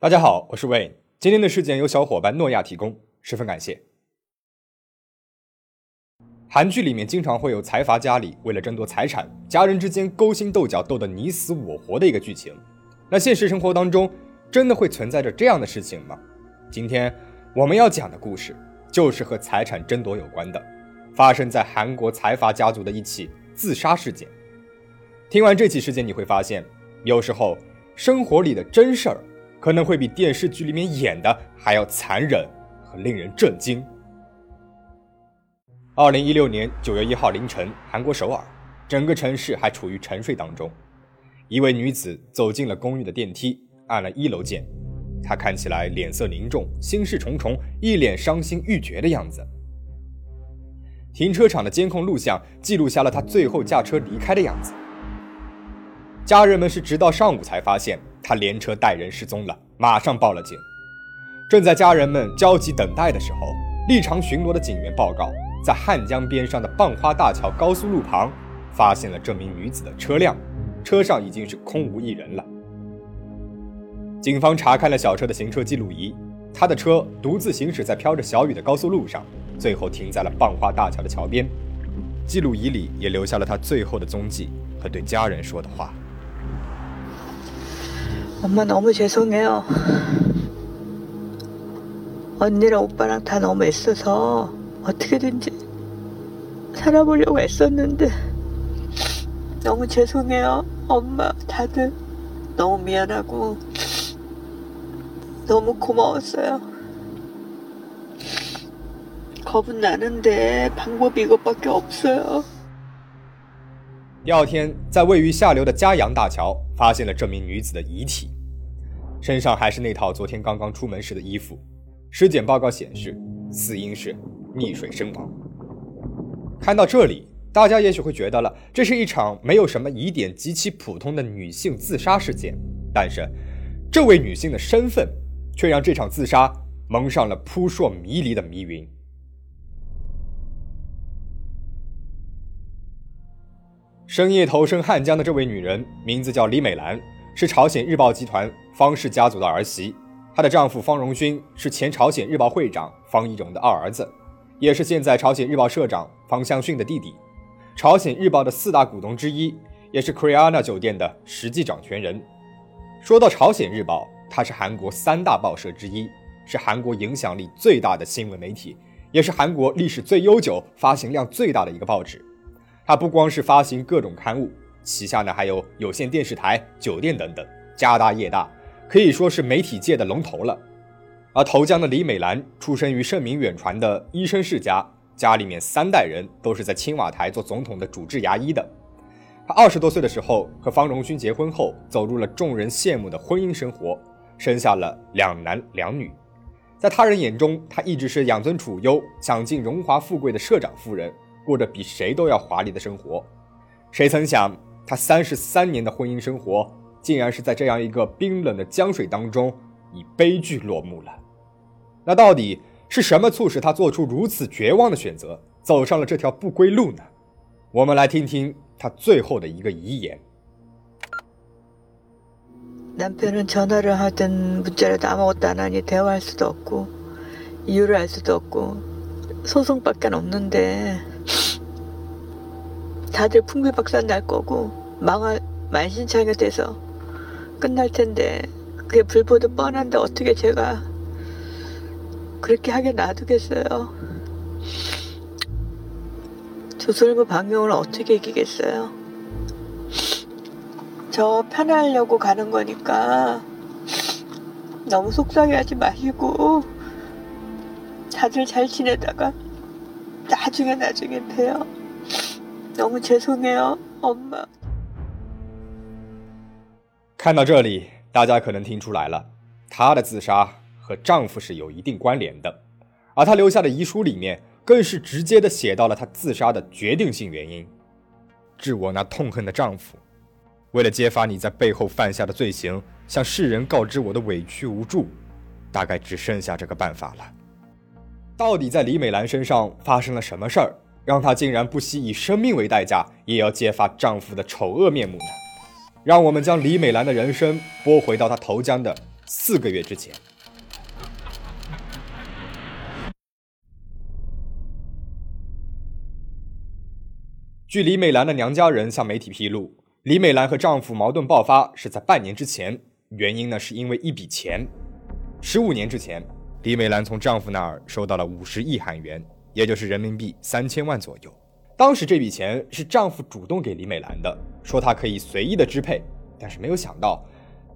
大家好，我是 Way。今天的事件由小伙伴诺亚提供，十分感谢。韩剧里面经常会有财阀家里为了争夺财产，家人之间勾心斗角，斗得你死我活的一个剧情。那现实生活当中，真的会存在着这样的事情吗？今天我们要讲的故事，就是和财产争夺有关的，发生在韩国财阀家族的一起自杀事件。听完这起事件，你会发现，有时候生活里的真事儿。可能会比电视剧里面演的还要残忍和令人震惊。二零一六年九月一号凌晨，韩国首尔，整个城市还处于沉睡当中。一位女子走进了公寓的电梯，按了一楼键。她看起来脸色凝重，心事重重，一脸伤心欲绝的样子。停车场的监控录像记录下了她最后驾车离开的样子。家人们是直到上午才发现。他连车带人失踪了，马上报了警。正在家人们焦急等待的时候，立场巡逻的警员报告，在汉江边上的蚌花大桥高速路旁，发现了这名女子的车辆，车上已经是空无一人了。警方查看了小车的行车记录仪，他的车独自行驶在飘着小雨的高速路上，最后停在了蚌花大桥的桥边。记录仪里也留下了他最后的踪迹和对家人说的话。 엄마 너무 죄송해요. 언니랑 오빠랑 다 너무 애써서 어떻게든지 살아보려고 애썼는데 너무 죄송해요. 엄마 다들 너무 미안하고 너무 고마웠어요. 겁은 나는데 방법이 이것밖에 없어요. 第二天，在位于下流的嘉阳大桥，发现了这名女子的遗体，身上还是那套昨天刚刚出门时的衣服。尸检报告显示，死因是溺水身亡。看到这里，大家也许会觉得了，这是一场没有什么疑点、极其普通的女性自杀事件。但是，这位女性的身份，却让这场自杀蒙上了扑朔迷离的迷云。深夜投身汉江的这位女人，名字叫李美兰，是朝鲜日报集团方氏家族的儿媳。她的丈夫方荣勋是前朝鲜日报会长方一荣的二儿子，也是现在朝鲜日报社长方向训的弟弟。朝鲜日报的四大股东之一，也是 Kriana 酒店的实际掌权人。说到朝鲜日报，它是韩国三大报社之一，是韩国影响力最大的新闻媒体，也是韩国历史最悠久、发行量最大的一个报纸。他不光是发行各种刊物，旗下呢还有有线电视台、酒店等等，家大业大，可以说是媒体界的龙头了。而投江的李美兰出生于盛名远传的医生世家，家里面三代人都是在青瓦台做总统的主治牙医的。她二十多岁的时候和方荣勋结婚后，走入了众人羡慕的婚姻生活，生下了两男两女。在他人眼中，她一直是养尊处优、享尽荣华富贵的社长夫人。过着比谁都要华丽的生活，谁曾想，他三十三年的婚姻生活，竟然是在这样一个冰冷的江水当中，以悲剧落幕了。那到底是什么促使他做出如此绝望的选择，走上了这条不归路呢？我们来听听他最后的一个遗言。남편은전화를하든문자라도아무것도안하니대화할수도없고이유를알수도없고소송밖에없는데 다들 풍비박산 날 거고 망할 만신창이 돼서 끝날 텐데 그게 불보듯 뻔한데 어떻게 제가 그렇게 하게 놔두겠어요. 조선일보 방영을 어떻게 이기겠어요? 저 편하려고 가는 거니까 너무 속상해하지 마시고 다들 잘 지내다가 나중에 나중에 봬요. 너무죄송해요 엄마。 看到这里，大家可能听出来了，她的自杀和丈夫是有一定关联的，而她留下的遗书里面，更是直接的写到了她自杀的决定性原因：致我那痛恨的丈夫。为了揭发你在背后犯下的罪行，向世人告知我的委屈无助，大概只剩下这个办法了。到底在李美兰身上发生了什么事儿？ 让她竟然不惜以生命为代价，也要揭发丈夫的丑恶面目呢？让我们将李美兰的人生拨回到她投江的四个月之前。据李美兰的娘家人向媒体披露，李美兰和丈夫矛盾爆发是在半年之前，原因呢是因为一笔钱。十五年之前，李美兰从丈夫那儿收到了五十亿韩元，也就是人民币三千万左右。当时这笔钱是丈夫主动给李美兰的，说她可以随意的支配。但是没有想到，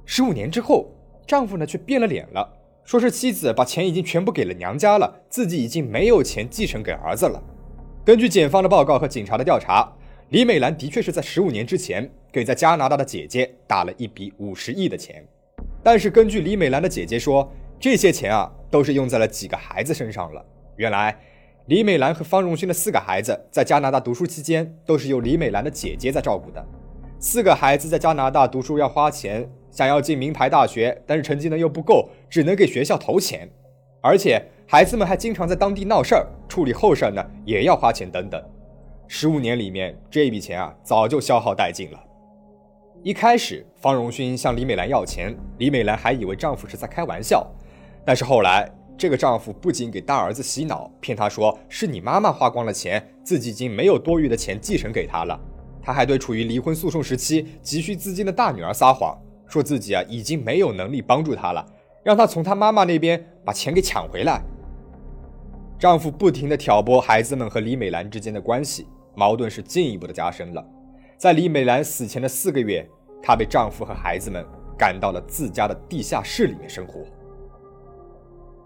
十五年之后，丈夫呢却变了脸了，说是妻子把钱已经全部给了娘家了，自己已经没有钱继承给儿子了。根据检方的报告和警察的调查，李美兰的确是在十五年之前给在加拿大的姐姐打了一笔五十亿的钱。但是根据李美兰的姐姐说，这些钱啊都是用在了几个孩子身上了。原来，李美兰和方荣勋的四个孩子在加拿大读书期间都是由李美兰的姐姐在照顾的。四个孩子在加拿大读书要花钱，想要进名牌大学，但是成绩呢又不够，只能给学校投钱。而且孩子们还经常在当地闹事儿，处理后事呢也要花钱等等。十五年里面，这笔钱啊早就消耗殆尽了。一开始，方荣勋向李美兰要钱，李美兰还以为丈夫是在开玩笑。但是后来，这个丈夫不仅给大儿子洗脑，骗他说是你妈妈花光了钱，自己已经没有多余的钱继承给他了。他还对处于离婚诉讼时期、急需资金的大女儿撒谎，说自己啊已经没有能力帮助她了，让她从她妈妈那边把钱给抢回来。丈夫不停地挑拨孩子们和李美兰之间的关系，矛盾是进一步的加深了。在李美兰死前的四个月，她被丈夫和孩子们赶到了自家的地下室里面生活。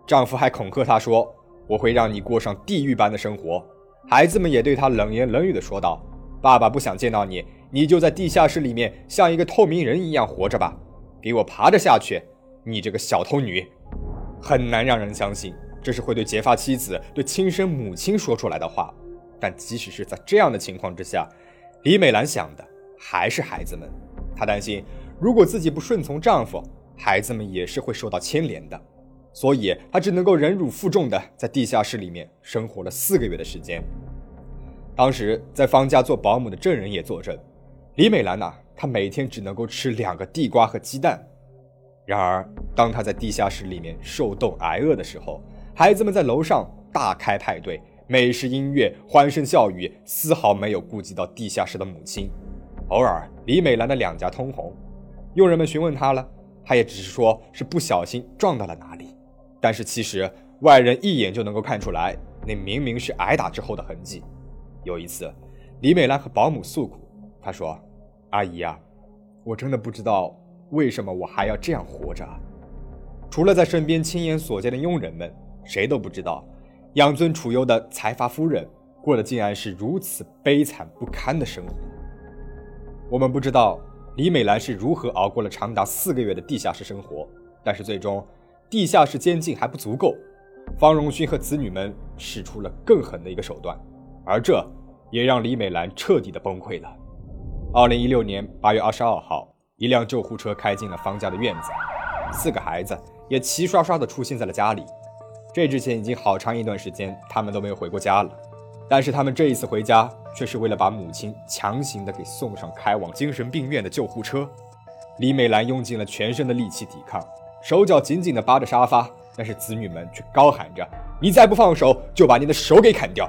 丈夫还恐吓她说：“我会让你过上地狱般的生活。”孩子们也对她冷言冷语地说道：“爸爸不想见到你，你就在地下室里面像一个透明人一样活着吧，给我爬着下去！你这个小偷女！”很难让人相信这是会对结发妻子、对亲生母亲说出来的话。但即使是在这样的情况之下，李美兰想的还是孩子们，她担心如果自己不顺从丈夫，孩子们也是会受到牵连的，所以她只能够忍辱负重的在地下室里面生活了四个月的时间。当时在方家做保姆的证人也作证，李美兰呐，她每天只能够吃两个地瓜和鸡蛋。然而，当她在地下室里面受冻挨饿的时候，孩子们在楼上大开派对。美食、音乐、欢声笑语，丝毫没有顾及到地下室的母亲。偶尔，李美兰的两颊通红，佣人们询问她了，她也只是说是不小心撞到了哪里。但是其实外人一眼就能够看出来，那明明是挨打之后的痕迹。有一次，李美兰和保姆诉苦，她说：“阿姨啊，我真的不知道为什么我还要这样活着。除了在身边亲眼所见的佣人们，谁都不知道。”养尊处优的财阀夫人过的竟然是如此悲惨不堪的生活。我们不知道李美兰是如何熬过了长达四个月的地下室生活，但是最终，地下室监禁还不足够，方荣勋和子女们使出了更狠的一个手段，而这也让李美兰彻底的崩溃了。二零一六年八月二十二号，一辆救护车开进了方家的院子，四个孩子也齐刷刷的出现在了家里。这之前已经好长一段时间，他们都没有回过家了。但是他们这一次回家，却是为了把母亲强行的给送上开往精神病院的救护车。李美兰用尽了全身的力气抵抗，手脚紧紧的扒着沙发，但是子女们却高喊着：“你再不放手，就把你的手给砍掉！”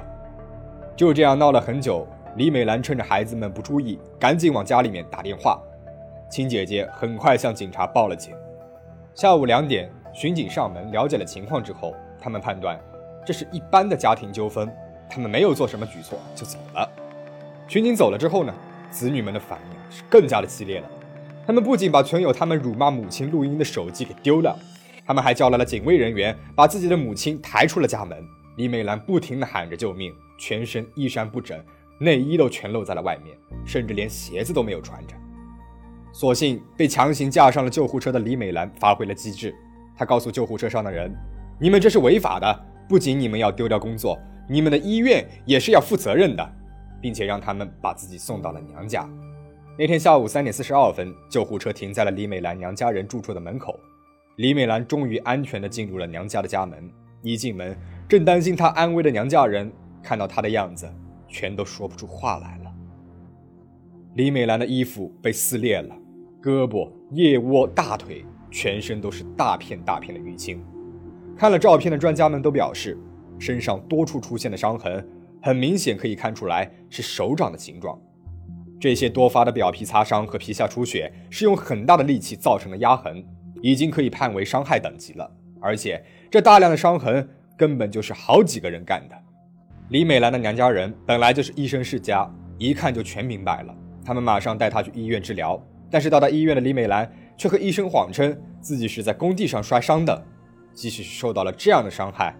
就这样闹了很久。李美兰趁着孩子们不注意，赶紧往家里面打电话。亲姐姐很快向警察报了警。下午两点，巡警上门了解了情况之后。他们判断这是一般的家庭纠纷，他们没有做什么举措就走了。巡警走了之后呢，子女们的反应是更加的激烈了。他们不仅把存有他们辱骂母亲录音的手机给丢了，他们还叫来了警卫人员，把自己的母亲抬出了家门。李美兰不停地喊着救命，全身衣衫不整，内衣都全露在了外面，甚至连鞋子都没有穿着。所幸被强行架上了救护车的李美兰发挥了机智，她告诉救护车上的人。你们这是违法的，不仅你们要丢掉工作，你们的医院也是要负责任的，并且让他们把自己送到了娘家。那天下午三点四十二分，救护车停在了李美兰娘家人住处的门口，李美兰终于安全地进入了娘家的家门。一进门，正担心她安危的娘家人看到她的样子，全都说不出话来了。李美兰的衣服被撕裂了，胳膊、腋窝、大腿全身都是大片大片的淤青。看了照片的专家们都表示，身上多处出现的伤痕，很明显可以看出来是手掌的形状。这些多发的表皮擦伤和皮下出血，是用很大的力气造成的压痕，已经可以判为伤害等级了。而且这大量的伤痕根本就是好几个人干的。李美兰的娘家人本来就是医生世家，一看就全明白了。他们马上带她去医院治疗，但是到达医院的李美兰却和医生谎称自己是在工地上摔伤的。即使是受到了这样的伤害，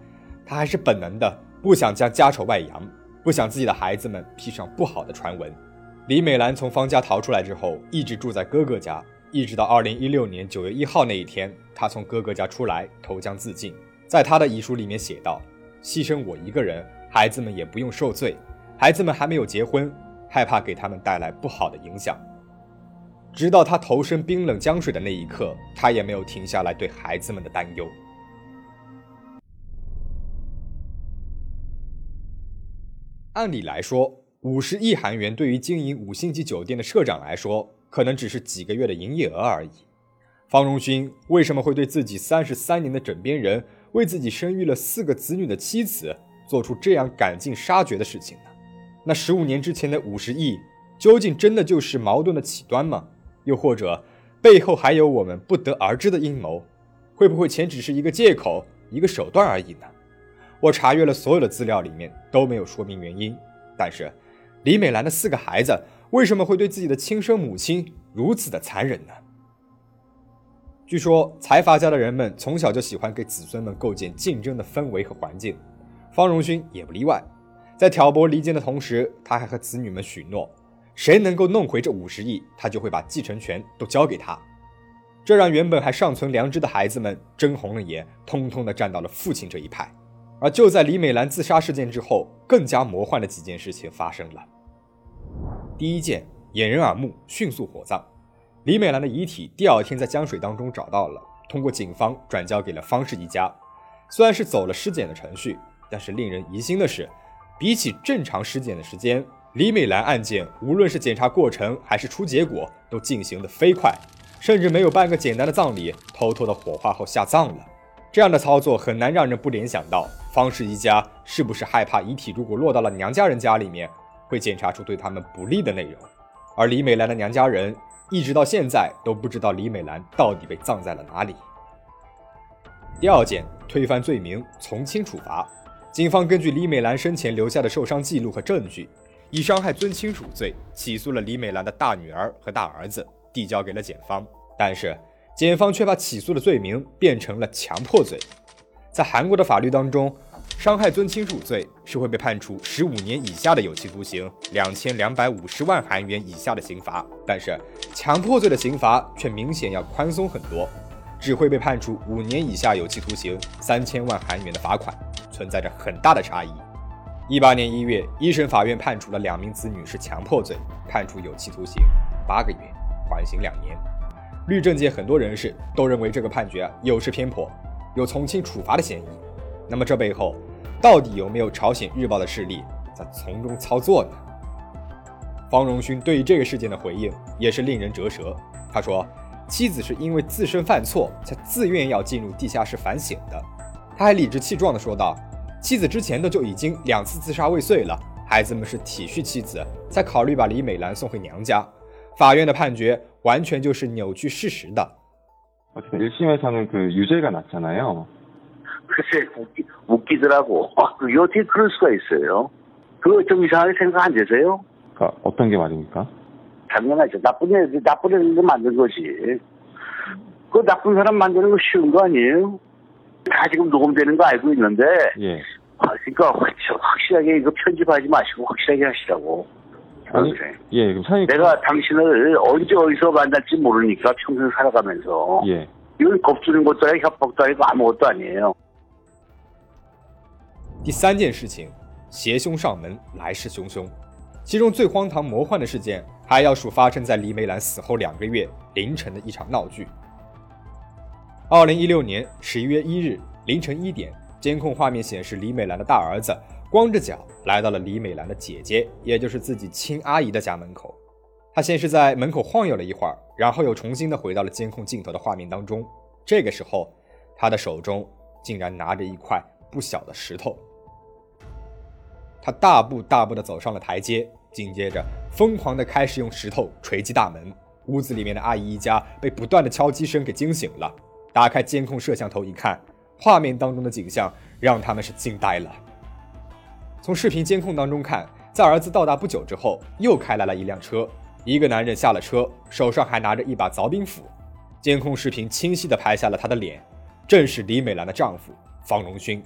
她还是本能的不想将家丑外扬，不想自己的孩子们披上不好的传闻。李美兰从方家逃出来之后，一直住在哥哥家。一直到二零一六年九月一号那一天，她从哥哥家出来投江自尽。在她的遗书里面写道：“牺牲我一个人，孩子们也不用受罪。孩子们还没有结婚，害怕给他们带来不好的影响。”直到他投身冰冷江水的那一刻，他也没有停下来对孩子们的担忧。按理来说，五十亿韩元对于经营五星级酒店的社长来说，可能只是几个月的营业额而已。方荣勋为什么会对自己三十三年的枕边人、为自己生育了四个子女的妻子做出这样赶尽杀绝的事情呢？那十五年之前的五十亿，究竟真的就是矛盾的起端吗？又或者背后还有我们不得而知的阴谋？会不会钱只是一个借口、一个手段而已呢？我查阅了所有的资料，里面都没有说明原因。但是李美兰的四个孩子。为什么会对自己的亲生母亲如此的残忍呢？据说财阀家的人们从小就喜欢给子孙们构建竞争的氛围和环境，方荣勋也不例外。在挑拨离间的同时，他还和子女们许诺，谁能够弄回这五十亿，他就会把继承权都交给他。这让原本还尚存良知的孩子们睁红了眼，通通的站到了父亲这一派。而就在李美兰自杀事件之后，更加魔幻的几件事情发生了。第一件掩人耳目，迅速火葬。李美兰的遗体第二天在江水当中找到了，通过警方转交给了方氏一家。虽然是走了尸检的程序，但是令人疑心的是，比起正常尸检的时间，李美兰案件无论是检查过程还是出结果都进行的飞快，甚至没有办个简单的葬礼，偷偷的火化后下葬了。这样的操作很难让人不联想到方氏一家是不是害怕遗体如果落到了娘家人家里面。会检查出对他们不利的内容，而李美兰的娘家人一直到现在都不知道李美兰到底被葬在了哪里。第二件，推翻罪名，从轻处罚。警方根据李美兰生前留下的受伤记录和证据，以伤害尊亲属罪起诉了李美兰的大女儿和大儿子，递交给了检方。但是，检方却把起诉的罪名变成了强迫罪。在韩国的法律当中。伤害尊亲属罪是会被判处十五年以下的有期徒刑，两千两百五十万韩元以下的刑罚。但是强迫罪的刑罚却明显要宽松很多，只会被判处五年以下有期徒刑，三千万韩元的罚款，存在着很大的差异。一八年一月，一审法院判处了两名子女是强迫罪，判处有期徒刑八个月，缓刑两年。律政界很多人士都认为这个判决有失偏颇，有从轻处罚的嫌疑。那么这背后？到底有没有朝鲜日报的势力在从中操作呢？方荣勋对于这个事件的回应也是令人折舌。他说，妻子是因为自身犯错才自愿要进入地下室反省的。他还理直气壮地说道，妻子之前的就已经两次自杀未遂了，孩子们是体恤妻子才考虑把李美兰送回娘家。法院的判决完全就是扭曲事实的。어쨌일심에서는그유죄가났잖아요 글쎄 웃기, 웃기더라고. 아, 그게 어떻게 그럴 수가 있어요? 그거 좀 이상하게 생각 안 되세요? 그러니까 어떤 게 말입니까? 당연하죠. 나쁜 애, 나쁜 애들 만든 거지. 그 나쁜 사람 만드는 거 쉬운 거 아니에요? 다 지금 녹음되는 거 알고 있는데. 예. 아, 그러니까 확실하게 이거 편집하지 마시고 확실하게 하시라고. 아니, 예, 그럼 사장님. 내가 당신을 언제 어디서 만날지 모르니까 평생 살아가면서. 예. 이건 겁주는 것도 아니고 협박도 아니고 아무것도 아니에요. 第三件事情，邪凶上门，来势汹汹。其中最荒唐魔幻的事件，还要数发生在李美兰死后两个月凌晨的一场闹剧。二零一六年十一月一日凌晨一点，监控画面显示李美兰的大儿子 光着脚来到了李美兰的姐姐，也就是自己亲阿姨的家门口。他先是在门口晃悠了一会儿，然后又重新的回到了监控镜头的画面当中。这个时候，他的手中竟然拿着一块不小的石头。他大步大步的走上了台阶，紧接着疯狂的开始用石头锤击大门。屋子里面的阿姨一家被不断的敲击声给惊醒了。打开监控摄像头一看，画面当中的景象让他们是惊呆了。从视频监控当中看，在儿子到达不久之后，又开来了一辆车，一个男人下了车，手上还拿着一把凿冰斧。监控视频清晰地拍下了他的脸，正是李美兰的丈夫方荣勋。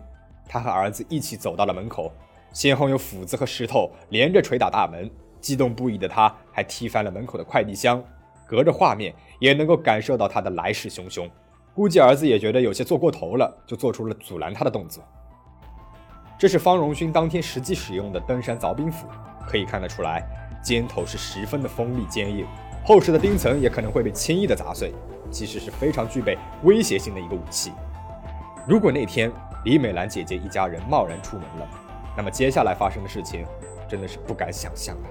他和儿子一起走到了门口，先后用斧子和石头连着捶打大门。激动不已的他，还踢翻了门口的快递箱。隔着画面也能够感受到他的来势汹汹。估计儿子也觉得有些做过头了，就做出了阻拦他的动作。这是方荣勋当天实际使用的登山凿冰斧，可以看得出来，尖头是十分的锋利坚硬，厚实的冰层也可能会被轻易的砸碎。其实是非常具备威胁性的一个武器。如果那天李美兰姐姐一家人贸然出门了，那么接下来发生的事情真的是不敢想象的！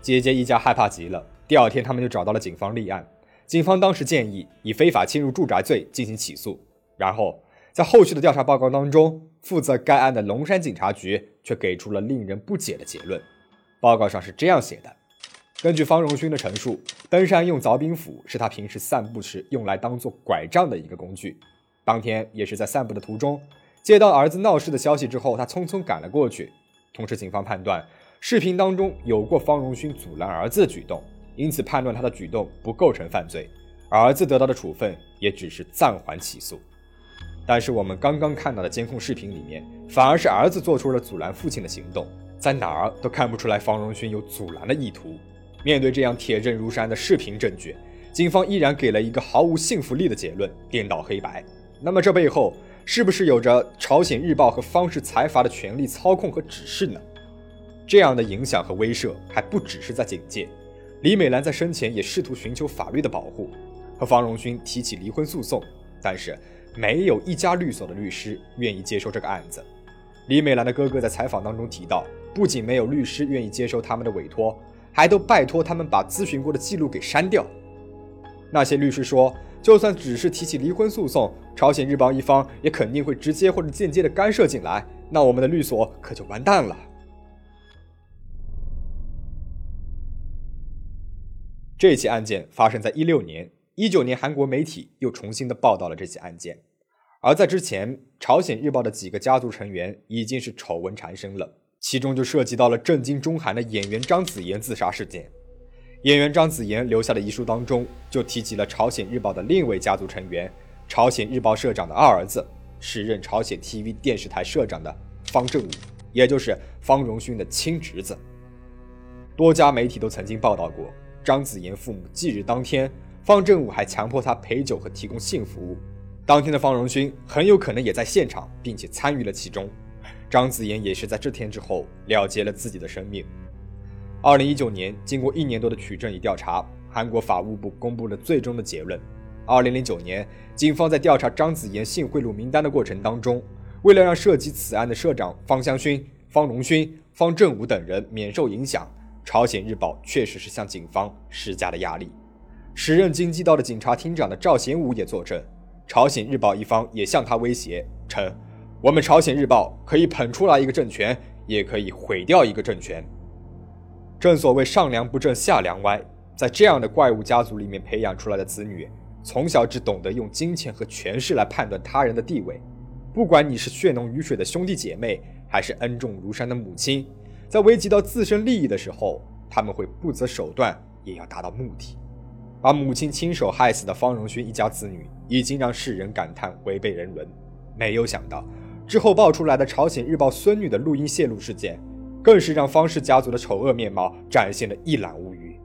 姐姐一家害怕极了，第二天他们就找到了警方立案。警方当时建议以非法侵入住宅罪进行起诉，然后在后续的调查报告当中，负责该案的龙山警察局却给出了令人不解的结论。报告上是这样写的。根据方荣勋的陈述，登山用凿冰斧是他平时散步时用来当做拐杖的一个工具。当天也是在散步的途中，接到儿子闹事的消息之后，他匆匆赶了过去。同时，警方判断视频当中有过方荣勋阻拦儿子的举动，因此判断他的举动不构成犯罪。儿子得到的处分也只是暂缓起诉。但是我们刚刚看到的监控视频里面，反而是儿子做出了阻拦父亲的行动，在哪儿都看不出来方荣勋有阻拦的意图。面对这样铁证如山的视频证据，警方依然给了一个毫无信服力的结论，颠倒黑白。那么这背后是不是有着朝鲜日报和方氏财阀的权力操控和指示呢？这样的影响和威慑还不只是在警界，李美兰在生前也试图寻求法律的保护，和方荣勋提起离婚诉讼，但是没有一家律所的律师愿意接受这个案子。李美兰的哥哥在采访当中提到，不仅没有律师愿意接受他们的委托。还都拜托他们把咨询过的记录给删掉。那些律师说，就算只是提起离婚诉讼，朝鲜日报一方也肯定会直接或者间接的干涉进来，那我们的律所可就完蛋了。这起案件发生在一六年，一九年韩国媒体又重新的报道了这起案件，而在之前，朝鲜日报的几个家族成员已经是丑闻缠身了。其中就涉及到了震惊中韩的演员张子妍自杀事件。演员张子妍留下的遗书当中，就提及了朝鲜日报的另一位家族成员，朝鲜日报社长的二儿子，时任朝鲜 TV 电视台社长的方正武，也就是方荣勋的亲侄子。多家媒体都曾经报道过，张子妍父母忌日当天，方正武还强迫他陪酒和提供性服务。当天的方荣勋很有可能也在现场，并且参与了其中。张子妍也是在这天之后了结了自己的生命。二零一九年，经过一年多的取证与调查，韩国法务部公布了最终的结论。二零零九年，警方在调查张子妍性贿赂名单的过程当中，为了让涉及此案的社长方香勋、方荣勋、方正武等人免受影响，朝鲜日报确实是向警方施加了压力。时任京畿道的警察厅长的赵贤武也作证，朝鲜日报一方也向他威胁称。我们朝鲜日报可以捧出来一个政权，也可以毁掉一个政权。正所谓上梁不正下梁歪，在这样的怪物家族里面培养出来的子女，从小只懂得用金钱和权势来判断他人的地位。不管你是血浓于水的兄弟姐妹，还是恩重如山的母亲，在危及到自身利益的时候，他们会不择手段也要达到目的。把母亲亲手害死的方荣勋一家子女，已经让世人感叹违背人伦。没有想到。之后爆出来的朝鲜日报孙女的录音泄露事件，更是让方氏家族的丑恶面貌展现的一览无余。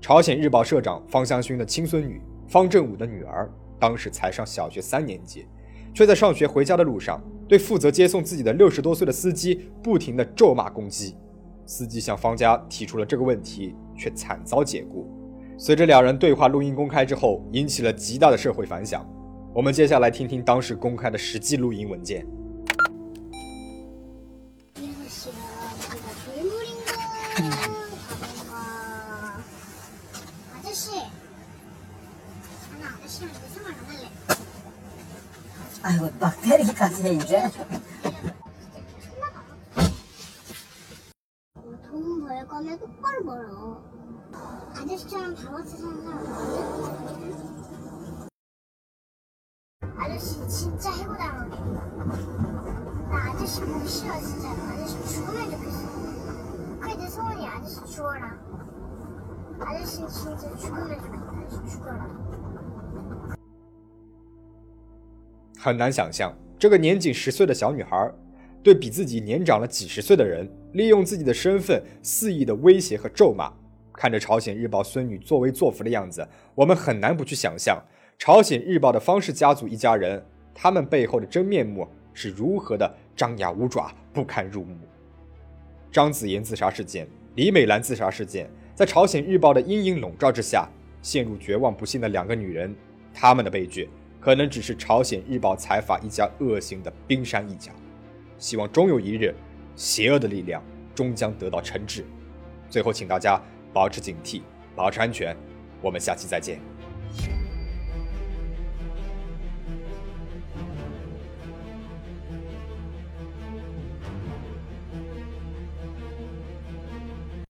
朝鲜日报社长方香勋的亲孙女方正武的女儿，当时才上小学三年级，却在上学回家的路上，对负责接送自己的六十多岁的司机不停的咒骂攻击。司机向方家提出了这个问题，却惨遭解雇。随着两人对话录音公开之后，引起了极大的社会反响。我们接下来听听当时公开的实际录音文件。嗯。哎呦，把这里搞成这样！我偷，아저씨처럼 방아쇠 사는 사람 많아. 아저씨 진짜 해고당하게. 나 아저씨 보기 싫어 진짜. 아저씨 죽으면 좋겠어. 그게 내 소원이야. 아저씨 죽어라. 아저씨 진짜 죽으면 좋겠다. 아저씨 죽어라. 很难想象，这个年仅十岁的小女孩，对比自己年长了几十岁的人，利用自己的身份肆意的威胁和咒骂。 看着朝鲜日报孙女作威作福的样子，我们很难不去想象朝鲜日报的方氏家族一家人，他们背后的真面目是如何的张牙舞爪、不堪入目。张子妍自杀事件、李美兰自杀事件，在朝鲜日报的阴影笼罩之下，陷入绝望不幸的两个女人，她们的悲剧。可能只是朝鲜日报财阀一家恶行的冰山一角，希望终有一日，邪恶的力量终将得到惩治。最后，请大家保持警惕，保持安全。我们下期再见。